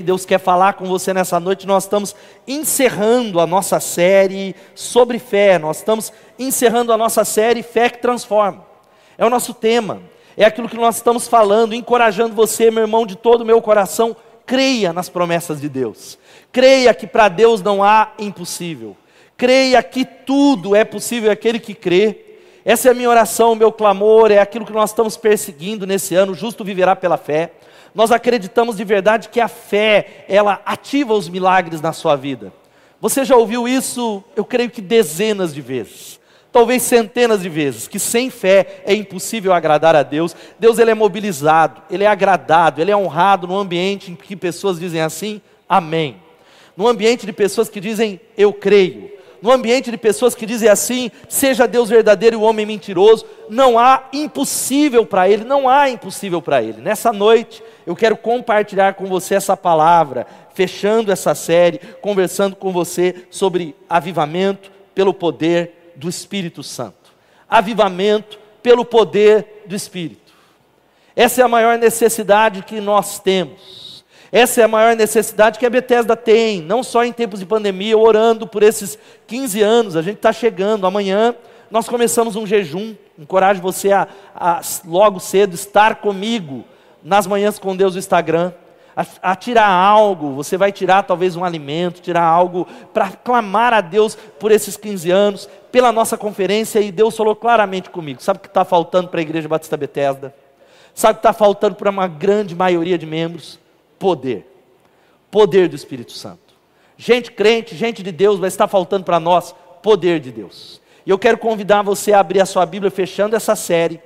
que Deus quer falar com você nessa noite. Nós estamos encerrando a nossa série sobre fé. Nós estamos encerrando a nossa série Fé que Transforma. É o nosso tema. É aquilo que nós estamos falando, encorajando você, meu irmão, de todo o meu coração. Creia nas promessas de Deus. Creia que para Deus não há impossível. Creia que tudo é possível aquele que crê. Essa é a minha oração, o meu clamor, é aquilo que nós estamos perseguindo nesse ano. Justo viverá pela fé. Nós acreditamos de verdade que a fé, ela ativa os milagres na sua vida. Você já ouviu isso, eu creio que dezenas de vezes, talvez centenas de vezes, que sem fé é impossível agradar a Deus. Deus ele é mobilizado, ele é agradado, ele é honrado no ambiente em que pessoas dizem assim: Amém. No ambiente de pessoas que dizem eu creio no ambiente de pessoas que dizem assim: seja Deus verdadeiro e o homem mentiroso, não há impossível para ele, não há impossível para ele. Nessa noite, eu quero compartilhar com você essa palavra, fechando essa série, conversando com você sobre avivamento pelo poder do Espírito Santo. Avivamento pelo poder do Espírito. Essa é a maior necessidade que nós temos essa é a maior necessidade que a Bethesda tem, não só em tempos de pandemia, orando por esses 15 anos, a gente está chegando. Amanhã nós começamos um jejum, encorajo você a, a, logo cedo estar comigo nas manhãs com Deus no Instagram, a, tirar algo, você vai tirar talvez um alimento, tirar algo para clamar a Deus por esses 15 anos, pela nossa conferência, e Deus falou claramente comigo: sabe o que está faltando para a Igreja Batista Bethesda? Sabe o que está faltando para uma grande maioria de membros? Poder. Poder do Espírito Santo. Gente crente, gente de Deus, vai estar faltando para nós poder de Deus. E eu quero convidar você a abrir a sua Bíblia, fechando essa série,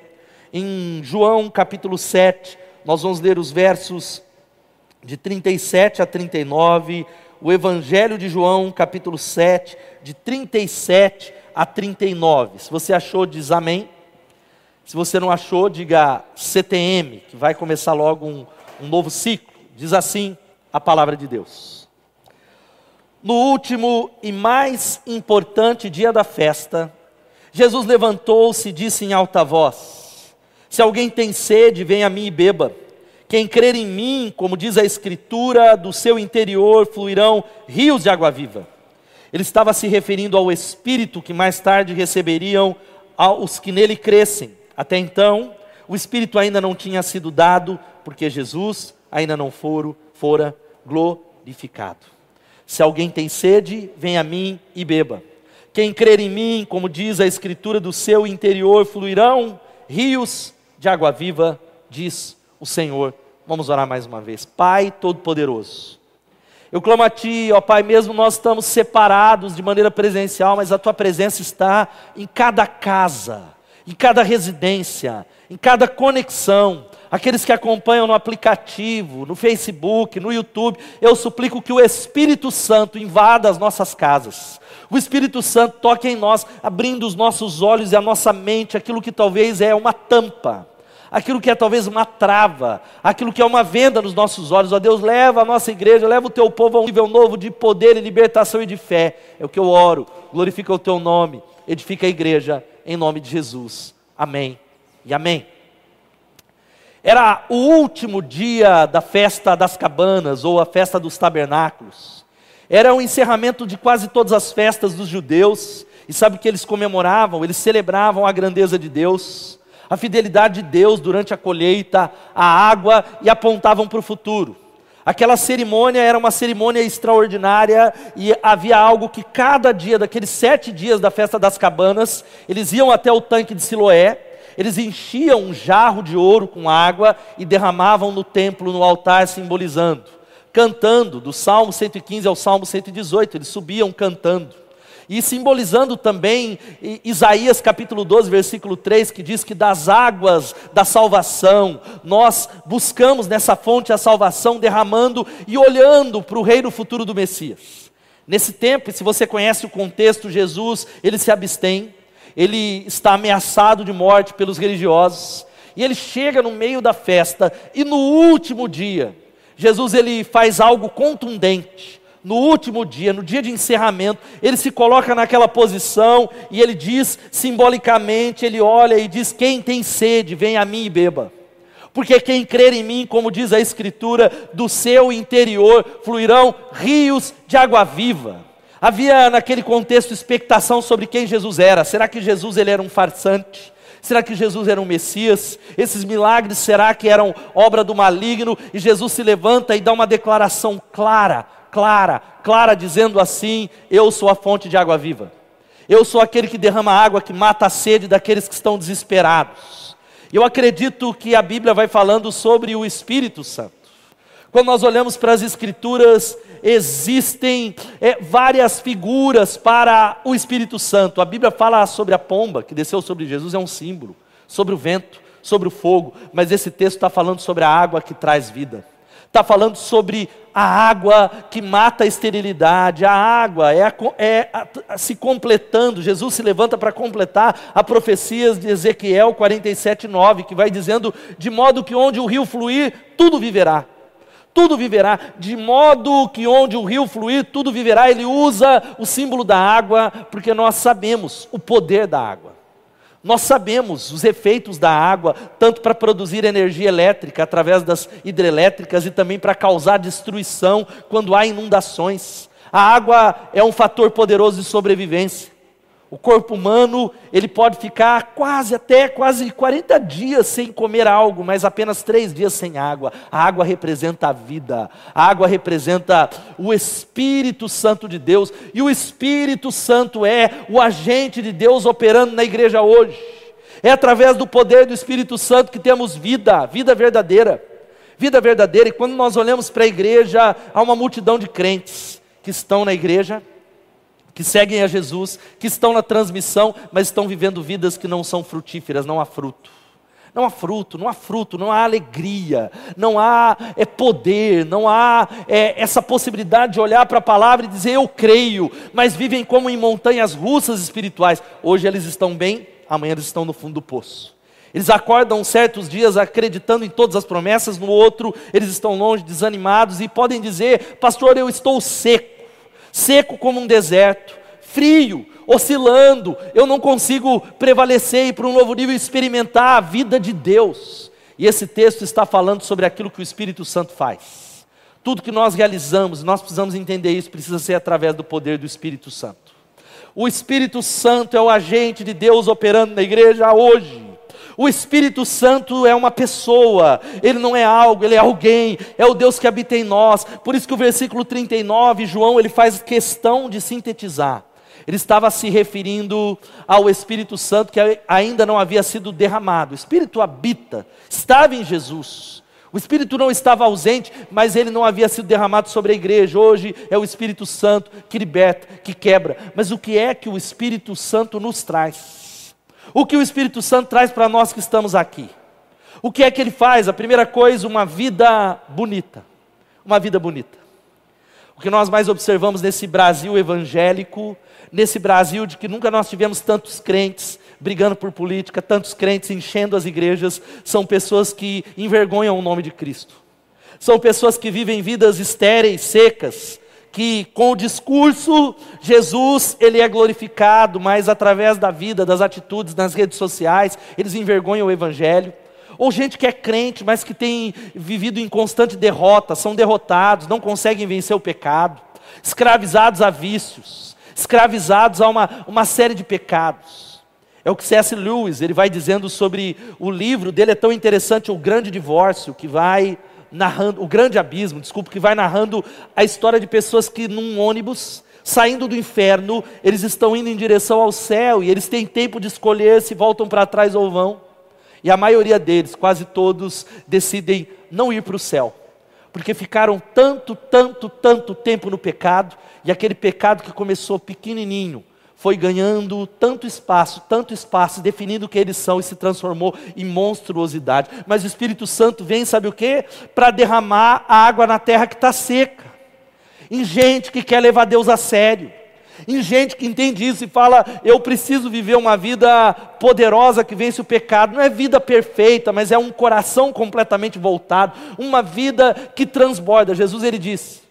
em João capítulo 7. Nós vamos ler os versos de 37 a 39. O Evangelho de João, capítulo 7, de 37 a 39. Se você achou, diz amém. Se você não achou, diga CTM, que vai começar logo um, um novo ciclo. Diz assim a palavra de Deus. No último e mais importante dia da festa, Jesus levantou-se e disse em alta voz: Se alguém tem sede, venha a mim e beba. Quem crer em mim, como diz a Escritura, do seu interior fluirão rios de água viva. Ele estava se referindo ao Espírito que mais tarde receberiam os que nele crescem. Até então, o Espírito ainda não tinha sido dado, porque Jesus ainda não foram, fora glorificado. Se alguém tem sede, venha a mim e beba. Quem crer em mim, como diz a Escritura, do seu interior fluirão rios de água viva, diz o Senhor. Vamos orar mais uma vez. Pai Todo-Poderoso, eu clamo a Ti, ó Pai, mesmo nós estamos separados de maneira presencial, mas a Tua presença está em cada casa, em cada residência, em cada conexão aqueles que acompanham no aplicativo, no Facebook, no YouTube, eu suplico que o Espírito Santo invada as nossas casas. O Espírito Santo toque em nós, abrindo os nossos olhos e a nossa mente, aquilo que talvez é uma tampa, aquilo que é talvez uma trava, aquilo que é uma venda nos nossos olhos. Ó Deus, leva a nossa igreja, leva o teu povo a um nível novo de poder e libertação e de fé. É o que eu oro. Glorifica o teu nome, edifica a igreja, em nome de Jesus. Amém e amém. Era o último dia da festa das cabanas ou a festa dos tabernáculos. Era o encerramento de quase todas as festas dos judeus. E sabe o que eles comemoravam? Eles celebravam a grandeza de Deus, a fidelidade de Deus durante a colheita, a água e apontavam para o futuro. Aquela cerimônia era uma cerimônia extraordinária e havia algo que cada dia, daqueles sete dias da festa das cabanas, eles iam até o tanque de Siloé eles enchiam um jarro de ouro com água e derramavam no templo, no altar, simbolizando, cantando, do Salmo 115 ao Salmo 118, eles subiam cantando. E simbolizando também Isaías capítulo 12, versículo 3, que diz que das águas da salvação, nós buscamos nessa fonte a salvação, derramando e olhando para o reino futuro do Messias. Nesse tempo, se você conhece o contexto, Jesus, ele se abstém, ele está ameaçado de morte pelos religiosos, e ele chega no meio da festa, e no último dia, Jesus ele faz algo contundente. No último dia, no dia de encerramento, ele se coloca naquela posição e ele diz simbolicamente, ele olha e diz: "Quem tem sede, vem a mim e beba". Porque quem crer em mim, como diz a Escritura, do seu interior fluirão rios de água viva. Havia naquele contexto expectação sobre quem Jesus era. Será que Jesus ele era um farsante? Será que Jesus era um Messias? Esses milagres será que eram obra do maligno? E Jesus se levanta e dá uma declaração clara, clara, clara, dizendo assim: Eu sou a fonte de água viva. Eu sou aquele que derrama água que mata a sede daqueles que estão desesperados. Eu acredito que a Bíblia vai falando sobre o Espírito Santo. Quando nós olhamos para as Escrituras, existem é, várias figuras para o Espírito Santo. A Bíblia fala sobre a pomba que desceu sobre Jesus, é um símbolo, sobre o vento, sobre o fogo, mas esse texto está falando sobre a água que traz vida. Está falando sobre a água que mata a esterilidade, a água é, a, é a, se completando. Jesus se levanta para completar a profecia de Ezequiel 47, 9, que vai dizendo: de modo que onde o rio fluir, tudo viverá tudo viverá, de modo que onde o rio fluir, tudo viverá. Ele usa o símbolo da água, porque nós sabemos o poder da água. Nós sabemos os efeitos da água, tanto para produzir energia elétrica através das hidrelétricas e também para causar destruição quando há inundações. A água é um fator poderoso de sobrevivência. O corpo humano, ele pode ficar quase até quase 40 dias sem comer algo, mas apenas três dias sem água. A água representa a vida, a água representa o Espírito Santo de Deus, e o Espírito Santo é o agente de Deus operando na igreja hoje. É através do poder do Espírito Santo que temos vida, vida verdadeira. Vida verdadeira, e quando nós olhamos para a igreja, há uma multidão de crentes que estão na igreja, que seguem a Jesus, que estão na transmissão, mas estão vivendo vidas que não são frutíferas, não há fruto. Não há fruto, não há fruto, não há alegria, não há é, poder, não há é, essa possibilidade de olhar para a palavra e dizer eu creio, mas vivem como em montanhas russas espirituais. Hoje eles estão bem, amanhã eles estão no fundo do poço. Eles acordam certos dias acreditando em todas as promessas, no outro eles estão longe, desanimados e podem dizer: Pastor, eu estou seco seco como um deserto, frio, oscilando, eu não consigo prevalecer e para um novo nível experimentar a vida de Deus. E esse texto está falando sobre aquilo que o Espírito Santo faz. Tudo que nós realizamos, nós precisamos entender isso, precisa ser através do poder do Espírito Santo. O Espírito Santo é o agente de Deus operando na igreja hoje. O Espírito Santo é uma pessoa, ele não é algo, ele é alguém, é o Deus que habita em nós. Por isso que o versículo 39, João, ele faz questão de sintetizar. Ele estava se referindo ao Espírito Santo que ainda não havia sido derramado. O Espírito habita, estava em Jesus. O Espírito não estava ausente, mas ele não havia sido derramado sobre a igreja. Hoje é o Espírito Santo que liberta, que quebra. Mas o que é que o Espírito Santo nos traz? O que o Espírito Santo traz para nós que estamos aqui? O que é que ele faz? A primeira coisa, uma vida bonita. Uma vida bonita. O que nós mais observamos nesse Brasil evangélico, nesse Brasil de que nunca nós tivemos tantos crentes brigando por política, tantos crentes enchendo as igrejas, são pessoas que envergonham o nome de Cristo. São pessoas que vivem vidas estéreis, secas, que com o discurso Jesus ele é glorificado, mas através da vida, das atitudes nas redes sociais, eles envergonham o evangelho. Ou gente que é crente, mas que tem vivido em constante derrota, são derrotados, não conseguem vencer o pecado, escravizados a vícios, escravizados a uma, uma série de pecados. É o que C.S. Lewis, ele vai dizendo sobre o livro dele, é tão interessante, O Grande Divórcio, que vai narrando, o grande abismo, desculpa, que vai narrando a história de pessoas que num ônibus, saindo do inferno, eles estão indo em direção ao céu e eles têm tempo de escolher se voltam para trás ou vão. E a maioria deles, quase todos, decidem não ir para o céu, porque ficaram tanto, tanto, tanto tempo no pecado, e aquele pecado que começou pequenininho, foi ganhando tanto espaço, tanto espaço, definindo o que eles são e se transformou em monstruosidade. Mas o Espírito Santo vem, sabe o que? Para derramar a água na terra que está seca. Em gente que quer levar Deus a sério. Em gente que entende isso e fala: eu preciso viver uma vida poderosa que vence o pecado. Não é vida perfeita, mas é um coração completamente voltado, uma vida que transborda. Jesus ele disse: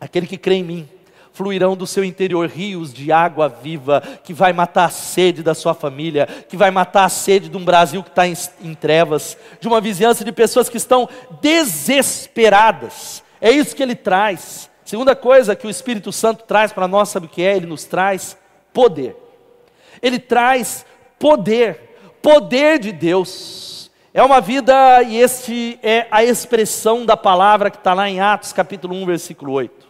aquele que crê em mim, fluirão do seu interior rios de água viva, que vai matar a sede da sua família, que vai matar a sede de um Brasil que está em, em trevas, de uma vizinhança de pessoas que estão desesperadas. É isso que ele traz. Segunda coisa que o Espírito Santo traz para nós, sabe o que é? Ele nos traz poder. Ele traz poder, poder de Deus. É uma vida, e este é a expressão da palavra que está lá em Atos capítulo 1, versículo 8.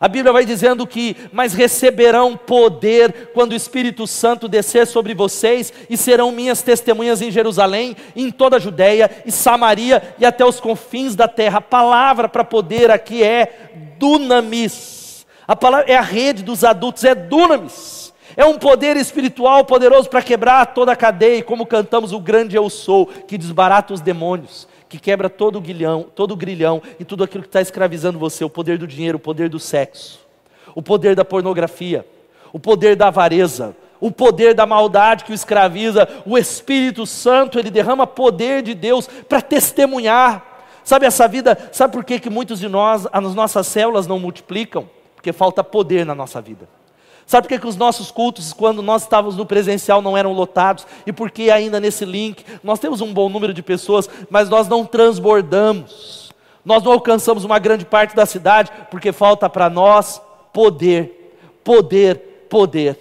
A Bíblia vai dizendo que, mas receberão poder quando o Espírito Santo descer sobre vocês e serão minhas testemunhas em Jerusalém, em toda a Judéia e Samaria e até os confins da terra. A palavra para poder aqui é dunamis. A palavra é a rede dos adultos, é dunamis. É um poder espiritual poderoso para quebrar toda a cadeia, como cantamos o grande eu sou, que desbarata os demônios que quebra todo o grilhão, todo o grilhão e tudo aquilo que está escravizando você, o poder do dinheiro, o poder do sexo, o poder da pornografia, o poder da avareza, o poder da maldade que o escraviza, o Espírito Santo, ele derrama poder de Deus para testemunhar. Sabe essa vida, sabe por que, que muitos de nós, as nossas células não multiplicam? Porque falta poder na nossa vida. Sabe por que, que os nossos cultos, quando nós estávamos no presencial, não eram lotados? E por que ainda nesse link, nós temos um bom número de pessoas, mas nós não transbordamos. Nós não alcançamos uma grande parte da cidade, porque falta para nós poder, poder, poder.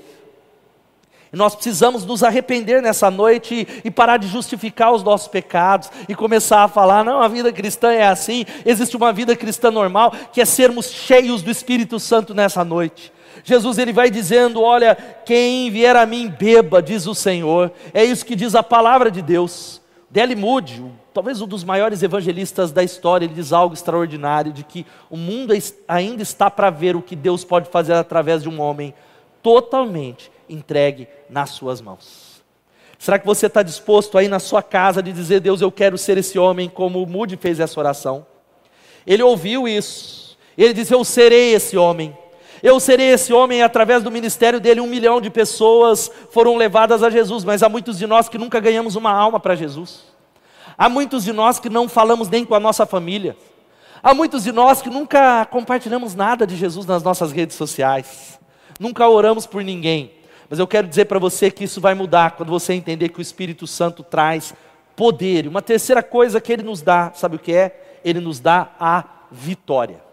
E nós precisamos nos arrepender nessa noite e, parar de justificar os nossos pecados e começar a falar: não, a vida cristã é assim, existe uma vida cristã normal, que é sermos cheios do Espírito Santo nessa noite. Jesus ele vai dizendo: Olha, quem vier a mim beba, diz o Senhor. É isso que diz a palavra de Deus. Dele Moody, talvez um dos maiores evangelistas da história, ele diz algo extraordinário: de que o mundo ainda está para ver o que Deus pode fazer através de um homem totalmente entregue nas suas mãos. Será que você está disposto aí na sua casa de dizer, Deus, eu quero ser esse homem, como o fez essa oração? Ele ouviu isso, ele diz, eu serei esse homem. Eu serei esse homem, através do ministério dele, um milhão de pessoas foram levadas a Jesus, mas há muitos de nós que nunca ganhamos uma alma para Jesus. Há muitos de nós que não falamos nem com a nossa família. Há muitos de nós que nunca compartilhamos nada de Jesus nas nossas redes sociais. Nunca oramos por ninguém. Mas eu quero dizer para você que isso vai mudar quando você entender que o Espírito Santo traz poder. Uma terceira coisa que ele nos dá, sabe o que é? Ele nos dá a vitória.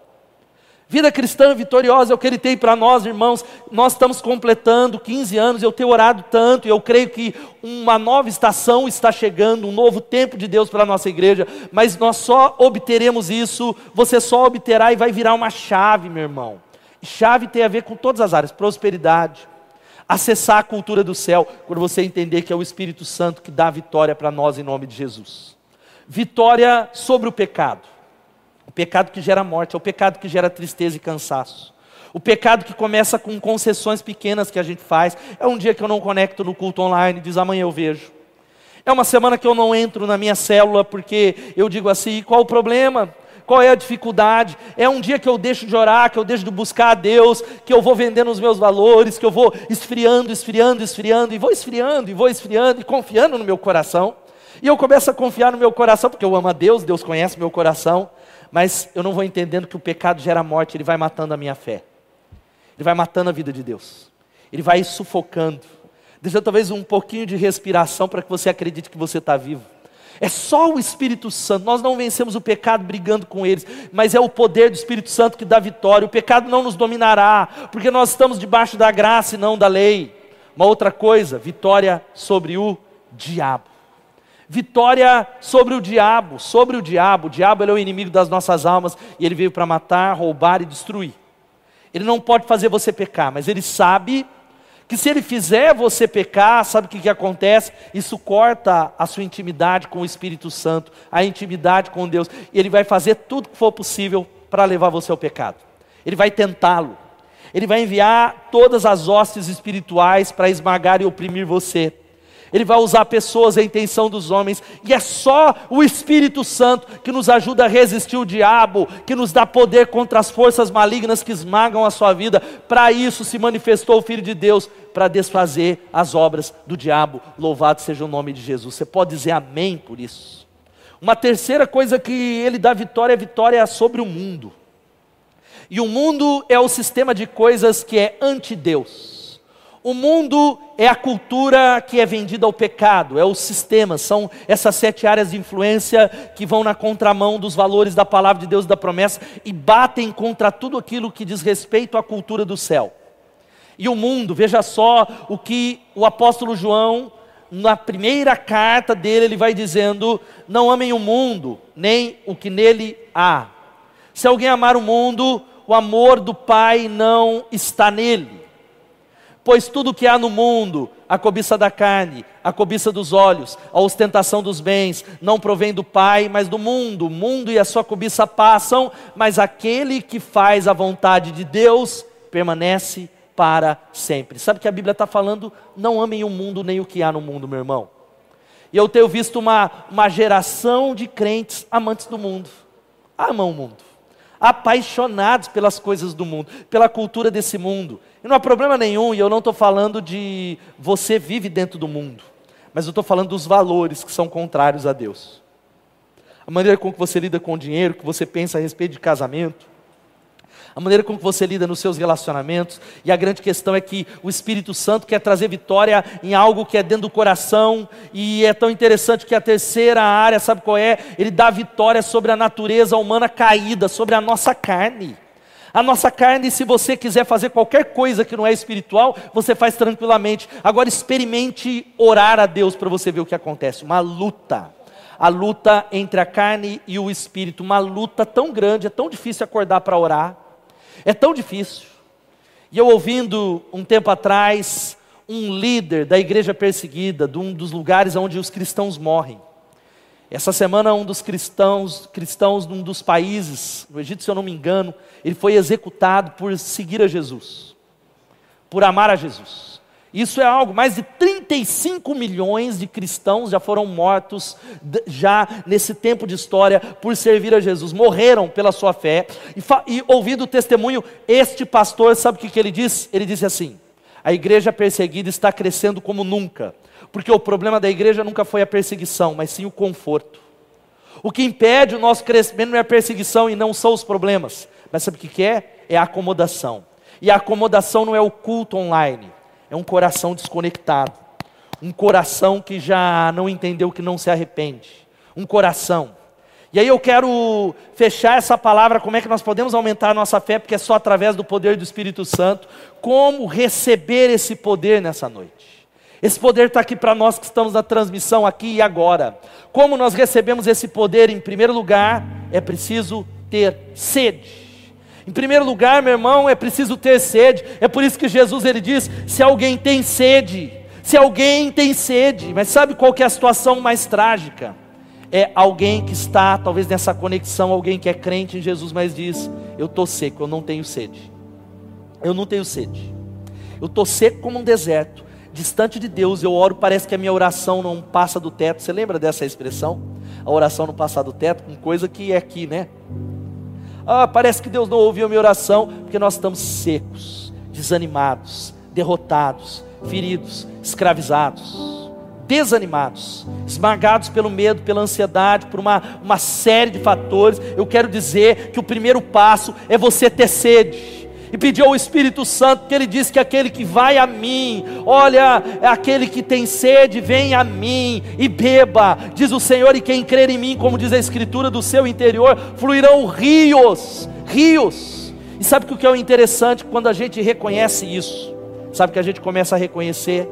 Vida cristã vitoriosa é o que Ele tem para nós, irmãos. Nós estamos completando 15 anos, eu tenho orado tanto, e eu creio que uma nova estação está chegando, um novo tempo de Deus para a nossa igreja, mas nós só obteremos isso, você só obterá e vai virar uma chave, meu irmão. Chave tem a ver com todas as áreas: prosperidade, acessar a cultura do céu, quando você entender que é o Espírito Santo que dá vitória para nós em nome de Jesus. Vitória sobre o pecado o pecado que gera morte, é o pecado que gera tristeza e cansaço. O pecado que começa com concessões pequenas que a gente faz. É um dia que eu não conecto no culto online, diz amanhã eu vejo. É uma semana que eu não entro na minha célula porque eu digo assim: qual o problema? Qual é a dificuldade? É um dia que eu deixo de orar, que eu deixo de buscar a Deus, que eu vou vendendo os meus valores, que eu vou esfriando, esfriando, esfriando, e vou esfriando, e vou esfriando, e confiando no meu coração. E eu começo a confiar no meu coração, porque eu amo a Deus, Deus conhece meu coração mas eu não vou entendendo que o pecado gera morte, ele vai matando a minha fé. Ele vai matando a vida de Deus. Ele vai sufocando. Deixa talvez um pouquinho de respiração para que você acredite que você está vivo. É só o Espírito Santo. Nós não vencemos o pecado brigando com eles, mas é o poder do Espírito Santo que dá vitória. O pecado não nos dominará, porque nós estamos debaixo da graça e não da lei. Uma outra coisa, vitória sobre o diabo vitória sobre o diabo, sobre o diabo. O diabo é o inimigo das nossas almas e ele veio para matar, roubar e destruir. Ele não pode fazer você pecar, mas ele sabe que se ele fizer você pecar, sabe o que, que acontece? Isso corta a sua intimidade com o Espírito Santo, a intimidade com Deus, e ele vai fazer tudo que for possível para levar você ao pecado. Ele vai tentá-lo. Ele vai enviar todas as hostes espirituais para esmagar e oprimir você. Ele vai usar pessoas, a intenção dos homens, e é só o Espírito Santo que nos ajuda a resistir o diabo, que nos dá poder contra as forças malignas que esmagam a sua vida. Para isso se manifestou o Filho de Deus, para desfazer as obras do diabo. Louvado seja o nome de Jesus. Você pode dizer amém por isso. Uma terceira coisa que ele dá vitória é vitória sobre o mundo. E o mundo é o sistema de coisas que é anti-Deus. O mundo é a cultura que é vendida ao pecado, é o sistema, são essas sete áreas de influência que vão na contramão dos valores da palavra de Deus e da promessa e batem contra tudo aquilo que diz respeito à cultura do céu. E o mundo, veja só o que o apóstolo João, na primeira carta dele, ele vai dizendo: Não amem o mundo, nem o que nele há. Se alguém amar o mundo, o amor do Pai não está nele. Pois tudo que há no mundo, a cobiça da carne, a cobiça dos olhos, a ostentação dos bens, não provém do Pai, mas do mundo. O mundo e a sua cobiça passam, mas aquele que faz a vontade de Deus permanece para sempre. Sabe que a Bíblia está falando? Não amem o mundo nem o que há no mundo, meu irmão. E eu tenho visto uma, uma geração de crentes amantes do mundo, amam o mundo apaixonados pelas coisas do mundo, pela cultura desse mundo. E não há problema nenhum, e eu não estou falando de você vive dentro do mundo, mas eu estou falando dos valores que são contrários a Deus. A maneira com que você lida com o dinheiro, que você pensa a respeito de casamento, a maneira como você lida nos seus relacionamentos, e a grande questão é que o Espírito Santo quer trazer vitória em algo que é dentro do coração, e é tão interessante que a terceira área, sabe qual é? Ele dá vitória sobre a natureza humana caída, sobre a nossa carne. A nossa carne, se você quiser fazer qualquer coisa que não é espiritual, você faz tranquilamente. Agora experimente orar a Deus para você ver o que acontece. Uma luta. A luta entre a carne e o espírito, uma luta tão grande, é tão difícil acordar para orar. É tão difícil. E eu ouvindo um tempo atrás um líder da igreja perseguida, de um dos lugares onde os cristãos morrem. Essa semana um dos cristãos, cristãos num dos países, no Egito, se eu não me engano, ele foi executado por seguir a Jesus, por amar a Jesus. Isso é algo, mais de 35 milhões de cristãos já foram mortos já nesse tempo de história por servir a Jesus, morreram pela sua fé. E, e ouvindo o testemunho, este pastor, sabe o que, que ele disse? Ele disse assim: a igreja perseguida está crescendo como nunca, porque o problema da igreja nunca foi a perseguição, mas sim o conforto. O que impede o nosso crescimento não é a perseguição e não são os problemas, mas sabe o que, que é? É a acomodação. E a acomodação não é o culto online um coração desconectado, um coração que já não entendeu que não se arrepende, um coração. E aí eu quero fechar essa palavra, como é que nós podemos aumentar a nossa fé, porque é só através do poder do Espírito Santo, como receber esse poder nessa noite. Esse poder está aqui para nós que estamos na transmissão aqui e agora. Como nós recebemos esse poder? Em primeiro lugar, é preciso ter sede. Em primeiro lugar, meu irmão, é preciso ter sede. É por isso que Jesus ele diz: se alguém tem sede, se alguém tem sede, mas sabe qual que é a situação mais trágica? É alguém que está, talvez nessa conexão, alguém que é crente em Jesus, mas diz: Eu estou seco, eu não tenho sede. Eu não tenho sede. Eu estou seco como um deserto, distante de Deus. Eu oro, parece que a minha oração não passa do teto. Você lembra dessa expressão? A oração não passa do teto, com coisa que é aqui, né? Ah, parece que Deus não ouviu a minha oração, porque nós estamos secos, desanimados, derrotados, feridos, escravizados, desanimados, esmagados pelo medo, pela ansiedade, por uma, uma série de fatores. Eu quero dizer que o primeiro passo é você ter sede e pediu ao Espírito Santo, que ele disse que aquele que vai a mim, olha, é aquele que tem sede, vem a mim e beba, diz o Senhor, e quem crer em mim, como diz a Escritura, do seu interior fluirão rios, rios. E sabe o que é o interessante quando a gente reconhece isso? Sabe que a gente começa a reconhecer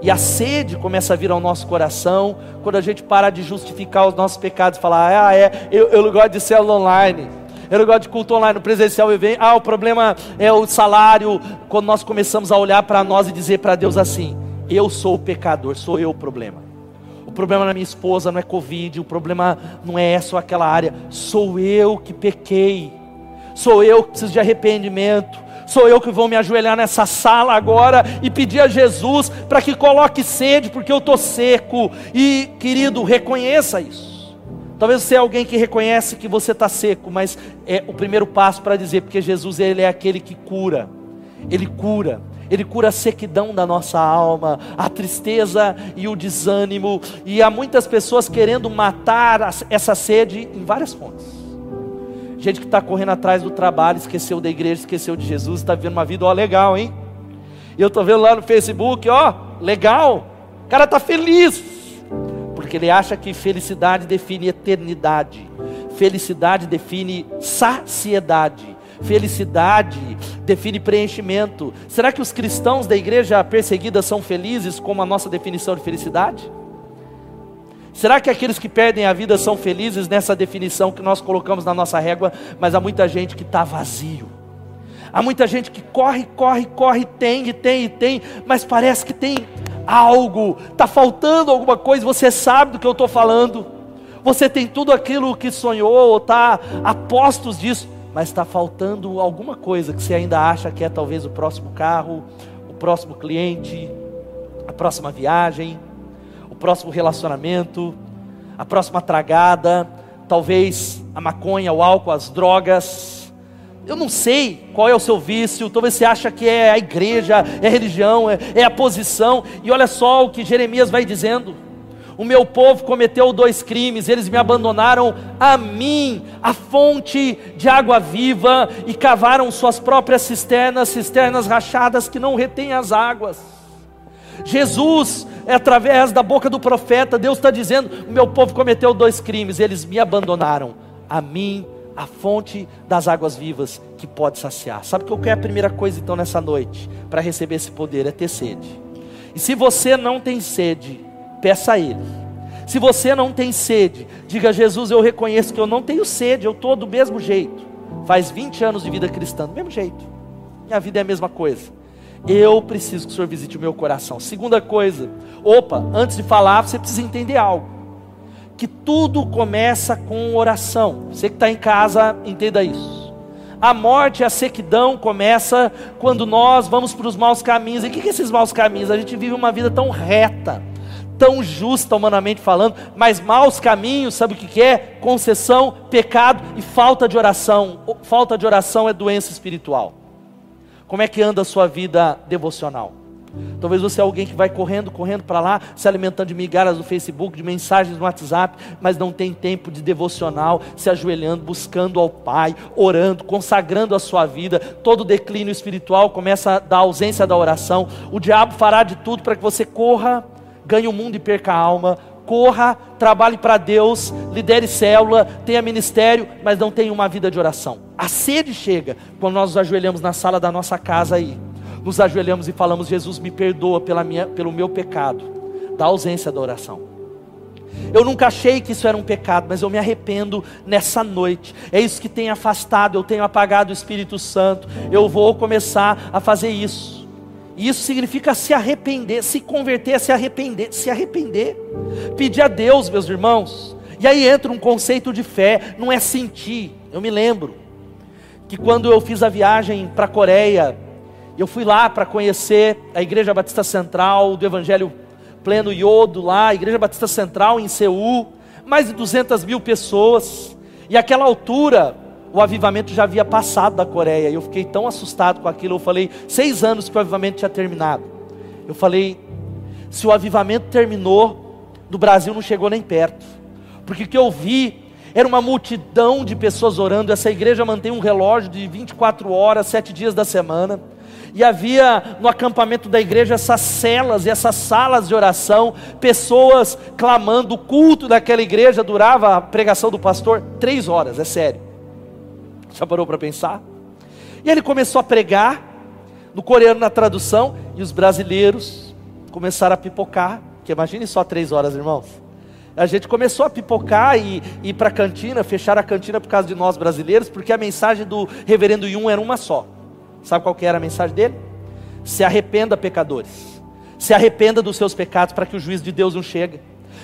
e a sede começa a vir ao nosso coração quando a gente para de justificar os nossos pecados e falar, ah, é, eu, eu gosto de célula online eu não gosto de culto online, no presencial eu venho. Ah, o problema é o salário. Quando nós começamos a olhar para nós e dizer para Deus assim: Eu sou o pecador, sou eu o problema. O problema na minha esposa não é Covid, o problema não é essa ou aquela área. Sou eu que pequei. Sou eu que preciso de arrependimento. Sou eu que vou me ajoelhar nessa sala agora e pedir a Jesus para que coloque sede, porque eu estou seco. E, querido, reconheça isso. Talvez você é alguém que reconhece que você está seco, mas é o primeiro passo para dizer, porque Jesus ele é aquele que cura, Ele cura, Ele cura a sequidão da nossa alma, a tristeza e o desânimo, e há muitas pessoas querendo matar essa sede em várias fontes. Gente que está correndo atrás do trabalho, esqueceu da igreja, esqueceu de Jesus, está vivendo uma vida, ó, legal, hein? Eu estou vendo lá no Facebook, ó, legal. O cara está feliz. Porque ele acha que felicidade define eternidade. Felicidade define saciedade. Felicidade define preenchimento. Será que os cristãos da igreja perseguida são felizes como a nossa definição de felicidade? Será que aqueles que perdem a vida são felizes nessa definição que nós colocamos na nossa régua? Mas há muita gente que está vazio. Há muita gente que corre, corre, corre, tem e tem e tem, mas parece que tem algo, está faltando alguma coisa. Você sabe do que eu estou falando. Você tem tudo aquilo que sonhou, ou está a postos disso, mas está faltando alguma coisa que você ainda acha que é talvez o próximo carro, o próximo cliente, a próxima viagem, o próximo relacionamento, a próxima tragada, talvez a maconha, o álcool, as drogas. Eu não sei qual é o seu vício, talvez você acha que é a igreja, é a religião, é, é a posição, e olha só o que Jeremias vai dizendo. O meu povo cometeu dois crimes, eles me abandonaram a mim, a fonte de água viva, e cavaram suas próprias cisternas, cisternas rachadas que não retêm as águas. Jesus, através da boca do profeta, Deus está dizendo: o meu povo cometeu dois crimes, eles me abandonaram, a mim, a fonte das águas vivas que pode saciar. Sabe que é a primeira coisa então nessa noite para receber esse poder? É ter sede. E se você não tem sede, peça a Ele. Se você não tem sede, diga: Jesus, eu reconheço que eu não tenho sede, eu estou do mesmo jeito. Faz 20 anos de vida cristã, do mesmo jeito. Minha vida é a mesma coisa. Eu preciso que o Senhor visite o meu coração. Segunda coisa, opa, antes de falar, você precisa entender algo. Que tudo começa com oração. Você que está em casa, entenda isso. A morte a sequidão começa quando nós vamos para os maus caminhos. E o que, que é esses maus caminhos? A gente vive uma vida tão reta tão justa humanamente falando, mas maus caminhos, sabe o que é? Concessão, pecado e falta de oração. Falta de oração é doença espiritual. Como é que anda a sua vida devocional? Talvez você é alguém que vai correndo, correndo para lá, se alimentando de migalhas no Facebook, de mensagens no WhatsApp, mas não tem tempo de devocional, se ajoelhando, buscando ao Pai, orando, consagrando a sua vida. Todo declínio espiritual começa da ausência da oração. O diabo fará de tudo para que você corra ganhe o mundo e perca a alma, corra, trabalhe para Deus, lidere célula, tenha ministério, mas não tenha uma vida de oração. A sede chega quando nós nos ajoelhamos na sala da nossa casa aí, nos ajoelhamos e falamos: Jesus, me perdoa pela minha, pelo meu pecado, da ausência da oração. Eu nunca achei que isso era um pecado, mas eu me arrependo nessa noite. É isso que tem afastado, eu tenho apagado o Espírito Santo. Eu vou começar a fazer isso. E isso significa se arrepender, se converter, se arrepender, se arrepender. Pedir a Deus, meus irmãos. E aí entra um conceito de fé, não é sentir. Eu me lembro que quando eu fiz a viagem para a Coreia, eu fui lá para conhecer a Igreja Batista Central do Evangelho Pleno Yodo lá, a Igreja Batista Central em Seul, mais de 200 mil pessoas. E aquela altura, o avivamento já havia passado da Coreia. E eu fiquei tão assustado com aquilo. Eu falei, seis anos que o avivamento tinha terminado. Eu falei, se o avivamento terminou, do Brasil não chegou nem perto. Porque o que eu vi era uma multidão de pessoas orando. Essa igreja mantém um relógio de 24 horas, sete dias da semana. E havia no acampamento da igreja essas celas e essas salas de oração, pessoas clamando. O culto daquela igreja durava a pregação do pastor três horas, é sério. Já parou para pensar? E ele começou a pregar, no coreano na tradução, e os brasileiros começaram a pipocar, que imagine só três horas, irmãos. A gente começou a pipocar e ir para a cantina, fechar a cantina por causa de nós brasileiros, porque a mensagem do reverendo Yun era uma só. Sabe qual que era a mensagem dele? Se arrependa, pecadores. Se arrependa dos seus pecados para que o juízo de Deus não chegue.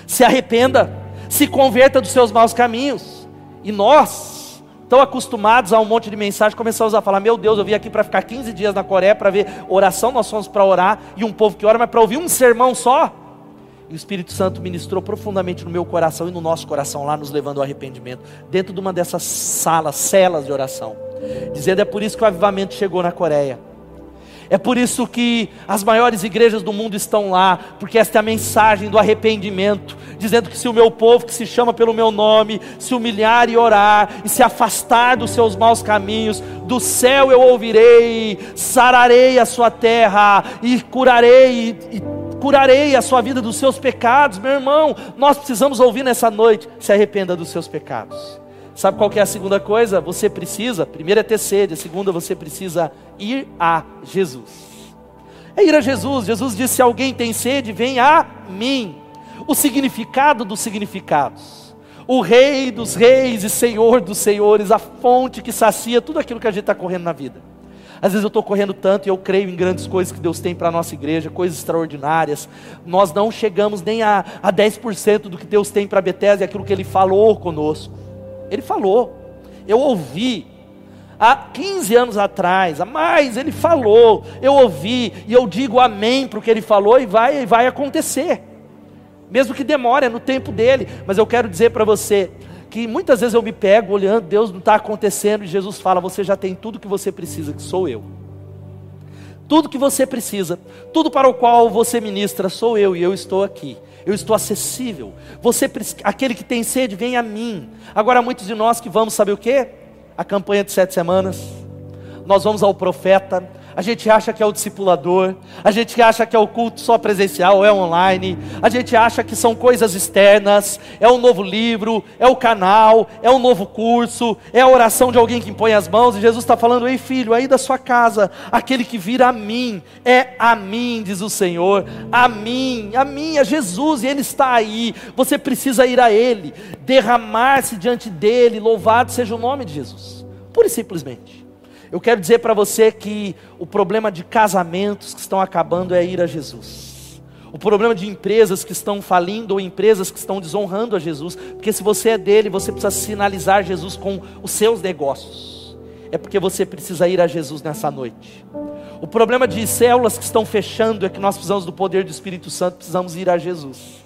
Se arrependa, se converta dos seus maus caminhos. E nós, tão acostumados a um monte de mensagem, começamos a falar: Meu Deus, eu vim aqui para ficar 15 dias na Coreia para ver oração, nós fomos para orar e um povo que ora, mas para ouvir um sermão só. E o Espírito Santo ministrou profundamente no meu coração e no nosso coração, lá nos levando ao arrependimento, dentro de uma dessas salas, celas de oração, dizendo: É por isso que o avivamento chegou na Coreia. É por isso que as maiores igrejas do mundo estão lá, porque esta é a mensagem do arrependimento, dizendo que se o meu povo, que se chama pelo meu nome, se humilhar e orar, e se afastar dos seus maus caminhos, do céu eu ouvirei, sararei a sua terra, e curarei, e, curarei a sua vida dos seus pecados. Meu irmão, nós precisamos ouvir nessa noite: se arrependa dos seus pecados. Sabe qual é a segunda coisa? Você precisa, primeiro é ter sede, a segunda você precisa ir a Jesus. É ir a Jesus. Jesus disse: se alguém tem sede, vem a mim. O significado dos significados. O Rei dos Reis e Senhor dos Senhores, a fonte que sacia tudo aquilo que a gente está correndo na vida. Às vezes eu estou correndo tanto e eu creio em grandes coisas que Deus tem para a nossa igreja, coisas extraordinárias. Nós não chegamos nem a, a 10% do que Deus tem para Bethesda e aquilo que Ele falou conosco. Ele falou, eu ouvi. Há 15 anos atrás, há mais, ele falou, eu ouvi, e eu digo amém para o que ele falou, e vai, vai acontecer. Mesmo que demore, é no tempo dele. Mas eu quero dizer para você, que muitas vezes eu me pego olhando, Deus não está acontecendo, e Jesus fala: Você já tem tudo que você precisa, que sou eu. Tudo que você precisa, tudo para o qual você ministra, sou eu, e eu estou aqui eu estou acessível. Você, aquele que tem sede, vem a mim. Agora, muitos de nós que vamos, saber o que? A campanha de sete semanas. Nós vamos ao profeta, a gente acha que é o discipulador, a gente acha que é o culto só presencial é online, a gente acha que são coisas externas, é um novo livro, é o canal, é um novo curso, é a oração de alguém que impõe as mãos, e Jesus está falando: ei filho, aí da sua casa, aquele que vira a mim, é a mim, diz o Senhor, a mim, a mim, é Jesus, e Ele está aí, você precisa ir a Ele, derramar-se diante dEle, louvado seja o nome de Jesus, pura e simplesmente. Eu quero dizer para você que o problema de casamentos que estão acabando é ir a Jesus. O problema de empresas que estão falindo ou empresas que estão desonrando a Jesus, porque se você é dele, você precisa sinalizar Jesus com os seus negócios. É porque você precisa ir a Jesus nessa noite. O problema de células que estão fechando é que nós precisamos do poder do Espírito Santo, precisamos ir a Jesus.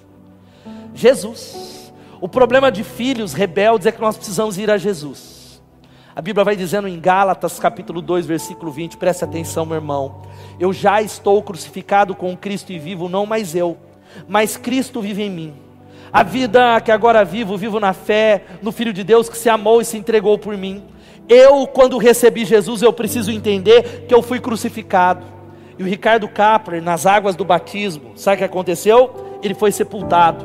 Jesus. O problema de filhos rebeldes é que nós precisamos ir a Jesus. A Bíblia vai dizendo em Gálatas, capítulo 2, versículo 20, preste atenção, meu irmão. Eu já estou crucificado com Cristo e vivo, não mais eu, mas Cristo vive em mim. A vida que agora vivo, vivo na fé, no Filho de Deus que se amou e se entregou por mim. Eu, quando recebi Jesus, eu preciso entender que eu fui crucificado. E o Ricardo Capler, nas águas do batismo, sabe o que aconteceu? Ele foi sepultado.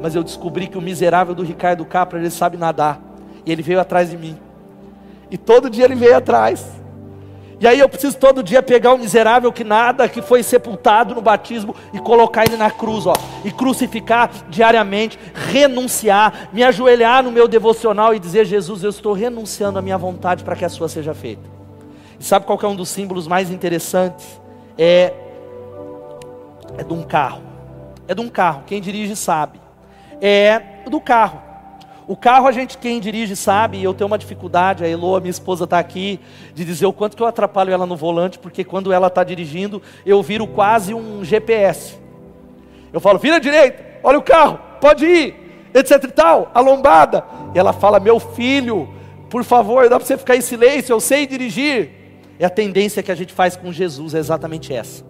Mas eu descobri que o miserável do Ricardo Capler, ele sabe nadar. E ele veio atrás de mim. E todo dia ele veio atrás. E aí eu preciso todo dia pegar o miserável que nada, que foi sepultado no batismo e colocar ele na cruz, ó, e crucificar diariamente, renunciar, me ajoelhar no meu devocional e dizer: Jesus, eu estou renunciando à minha vontade para que a sua seja feita. E sabe qual é um dos símbolos mais interessantes? É é de um carro. É de um carro. Quem dirige sabe. É do carro. O carro a gente, quem dirige sabe, e eu tenho uma dificuldade, a Elo, minha esposa está aqui, de dizer o quanto que eu atrapalho ela no volante, porque quando ela está dirigindo, eu viro quase um GPS. Eu falo, vira à direita, olha o carro, pode ir, etc e tal, a lombada. E ela fala, meu filho, por favor, dá para você ficar em silêncio, eu sei dirigir. É a tendência que a gente faz com Jesus, é exatamente essa.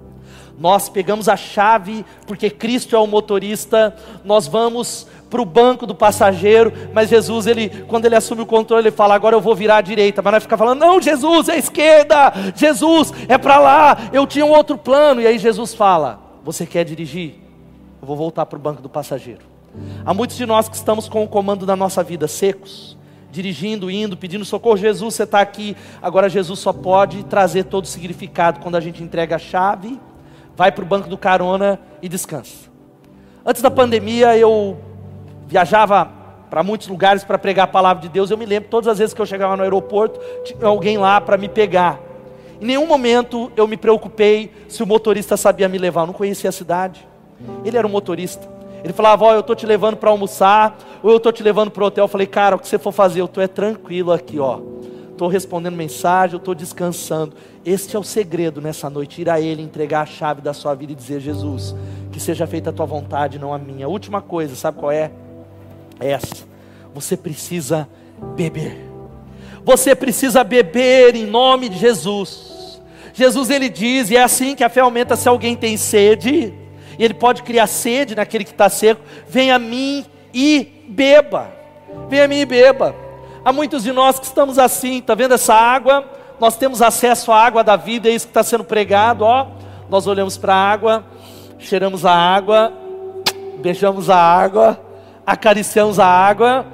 Nós pegamos a chave, porque Cristo é o motorista, nós vamos para o banco do passageiro, mas Jesus, ele, quando ele assume o controle, ele fala: agora eu vou virar à direita, mas vai ficar falando: não, Jesus, é à esquerda, Jesus, é para lá, eu tinha um outro plano. E aí Jesus fala: você quer dirigir? Eu vou voltar para o banco do passageiro. Há muitos de nós que estamos com o comando da nossa vida secos, dirigindo, indo, pedindo socorro. Jesus, você está aqui. Agora, Jesus só pode trazer todo o significado quando a gente entrega a chave, vai para o banco do carona e descansa. Antes da pandemia, eu viajava para muitos lugares para pregar a palavra de Deus. Eu me lembro, todas as vezes que eu chegava no aeroporto, tinha alguém lá para me pegar. Em nenhum momento eu me preocupei se o motorista sabia me levar. Eu não conhecia a cidade. Ele era um motorista. Ele falava, ó, oh, eu estou te levando para almoçar, ou eu estou te levando para o hotel. Eu falei, cara, o que você for fazer, eu estou é tranquilo aqui, ó. Estou respondendo mensagem, eu estou descansando. Este é o segredo nessa noite, ir a Ele, entregar a chave da sua vida e dizer, Jesus, que seja feita a tua vontade, não a minha. Última coisa, sabe qual é? essa. Você precisa beber. Você precisa beber em nome de Jesus. Jesus ele diz, e é assim que a fé aumenta se alguém tem sede, e ele pode criar sede naquele que está seco, venha a mim e beba. Venha a mim e beba. Há muitos de nós que estamos assim, está vendo essa água? Nós temos acesso à água da vida, é isso que está sendo pregado, ó. Nós olhamos para a água, cheiramos a água, beijamos a água, acariciamos a água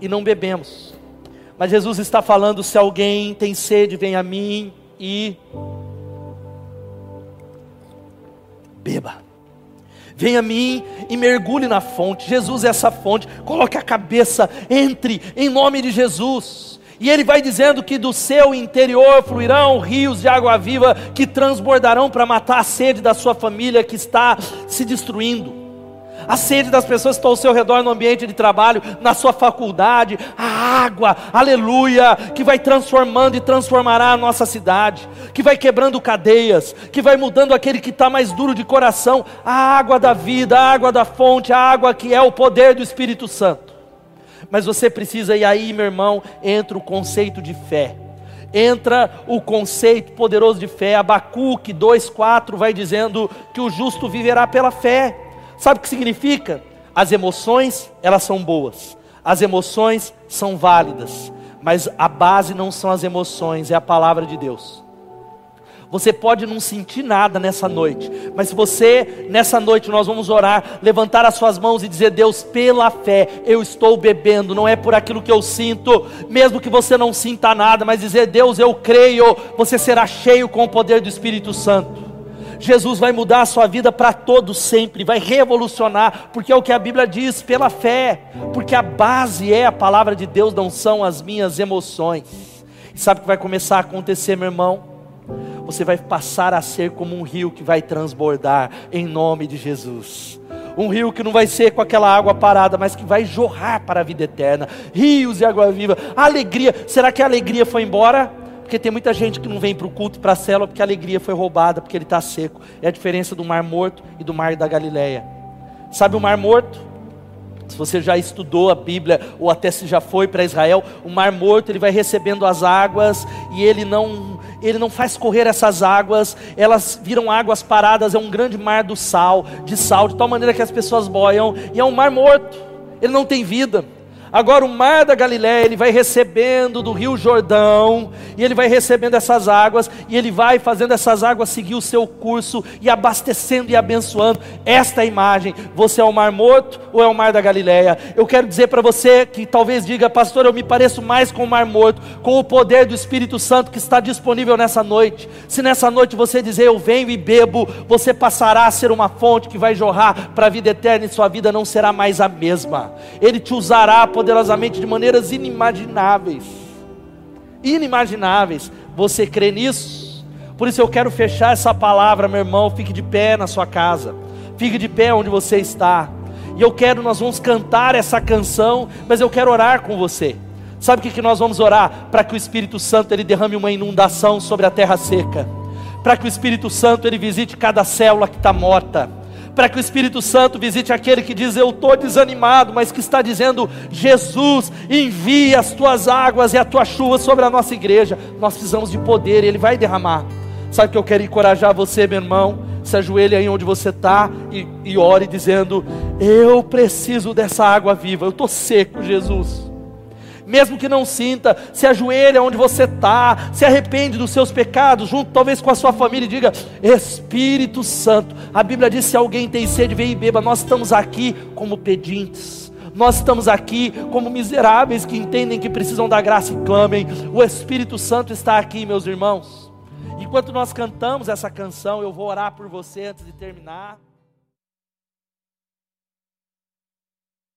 e não bebemos. Mas Jesus está falando: se alguém tem sede, vem a mim e beba. Venha a mim e mergulhe na fonte. Jesus é essa fonte. Coloque a cabeça, entre em nome de Jesus. E ele vai dizendo que do seu interior fluirão rios de água viva que transbordarão para matar a sede da sua família que está se destruindo a sede das pessoas que estão ao seu redor no ambiente de trabalho, na sua faculdade, a água, aleluia, que vai transformando e transformará a nossa cidade, que vai quebrando cadeias, que vai mudando aquele que está mais duro de coração, a água da vida, a água da fonte, a água que é o poder do Espírito Santo. Mas você precisa, e aí, meu irmão, entra o conceito de fé entra o conceito poderoso de fé. Abacuque 2,4 vai dizendo que o justo viverá pela fé. Sabe o que significa? As emoções, elas são boas. As emoções são válidas, mas a base não são as emoções, é a palavra de Deus. Você pode não sentir nada nessa noite, mas se você, nessa noite, nós vamos orar, levantar as suas mãos e dizer: Deus, pela fé, eu estou bebendo, não é por aquilo que eu sinto, mesmo que você não sinta nada, mas dizer: Deus, eu creio, você será cheio com o poder do Espírito Santo. Jesus vai mudar a sua vida para todo sempre, vai revolucionar, porque é o que a Bíblia diz, pela fé, porque a base é a palavra de Deus, não são as minhas emoções. E sabe o que vai começar a acontecer, meu irmão? Você vai passar a ser como um rio que vai transbordar em nome de Jesus. Um rio que não vai ser com aquela água parada, mas que vai jorrar para a vida eterna. Rios de água viva. Alegria, será que a alegria foi embora? Porque tem muita gente que não vem para o culto, para a célula, porque a alegria foi roubada, porque ele está seco. É a diferença do mar morto e do mar da Galileia. Sabe o mar morto? Se você já estudou a Bíblia, ou até se já foi para Israel, o mar morto ele vai recebendo as águas e ele não, ele não faz correr essas águas, elas viram águas paradas, é um grande mar do sal, de sal, de tal maneira que as pessoas boiam, e é um mar morto, ele não tem vida. Agora o mar da Galiléia, ele vai recebendo do rio Jordão, e ele vai recebendo essas águas, e ele vai fazendo essas águas seguir o seu curso, e abastecendo e abençoando. Esta imagem, você é o mar morto ou é o mar da Galiléia? Eu quero dizer para você que talvez diga, pastor, eu me pareço mais com o mar morto, com o poder do Espírito Santo que está disponível nessa noite. Se nessa noite você dizer, eu venho e bebo, você passará a ser uma fonte que vai jorrar para a vida eterna, e sua vida não será mais a mesma. Ele te usará poderosamente de maneiras inimagináveis. Inimagináveis. Você crê nisso? Por isso eu quero fechar essa palavra, meu irmão. Fique de pé na sua casa. Fique de pé onde você está. E eu quero, nós vamos cantar essa canção, mas eu quero orar com você. Sabe o que, que nós vamos orar? Para que o Espírito Santo ele derrame uma inundação sobre a terra seca. Para que o Espírito Santo ele visite cada célula que está morta para que o Espírito Santo visite aquele que diz: Eu estou desanimado, mas que está dizendo: Jesus, envie as tuas águas e a tua chuva sobre a nossa igreja. Nós precisamos de poder, e Ele vai derramar. Sabe que eu quero encorajar você, meu irmão? Se ajoelhe aí onde você está e, e ore dizendo: Eu preciso dessa água viva, eu estou seco, Jesus mesmo que não sinta, se ajoelha onde você está, se arrepende dos seus pecados, junto talvez com a sua família, e diga: Espírito Santo. A Bíblia diz: se alguém tem sede, vem e beba. Nós estamos aqui como pedintes. Nós estamos aqui como miseráveis que entendem que precisam da graça e clamem. O Espírito Santo está aqui, meus irmãos. Enquanto nós cantamos essa canção, eu vou orar por você antes de terminar.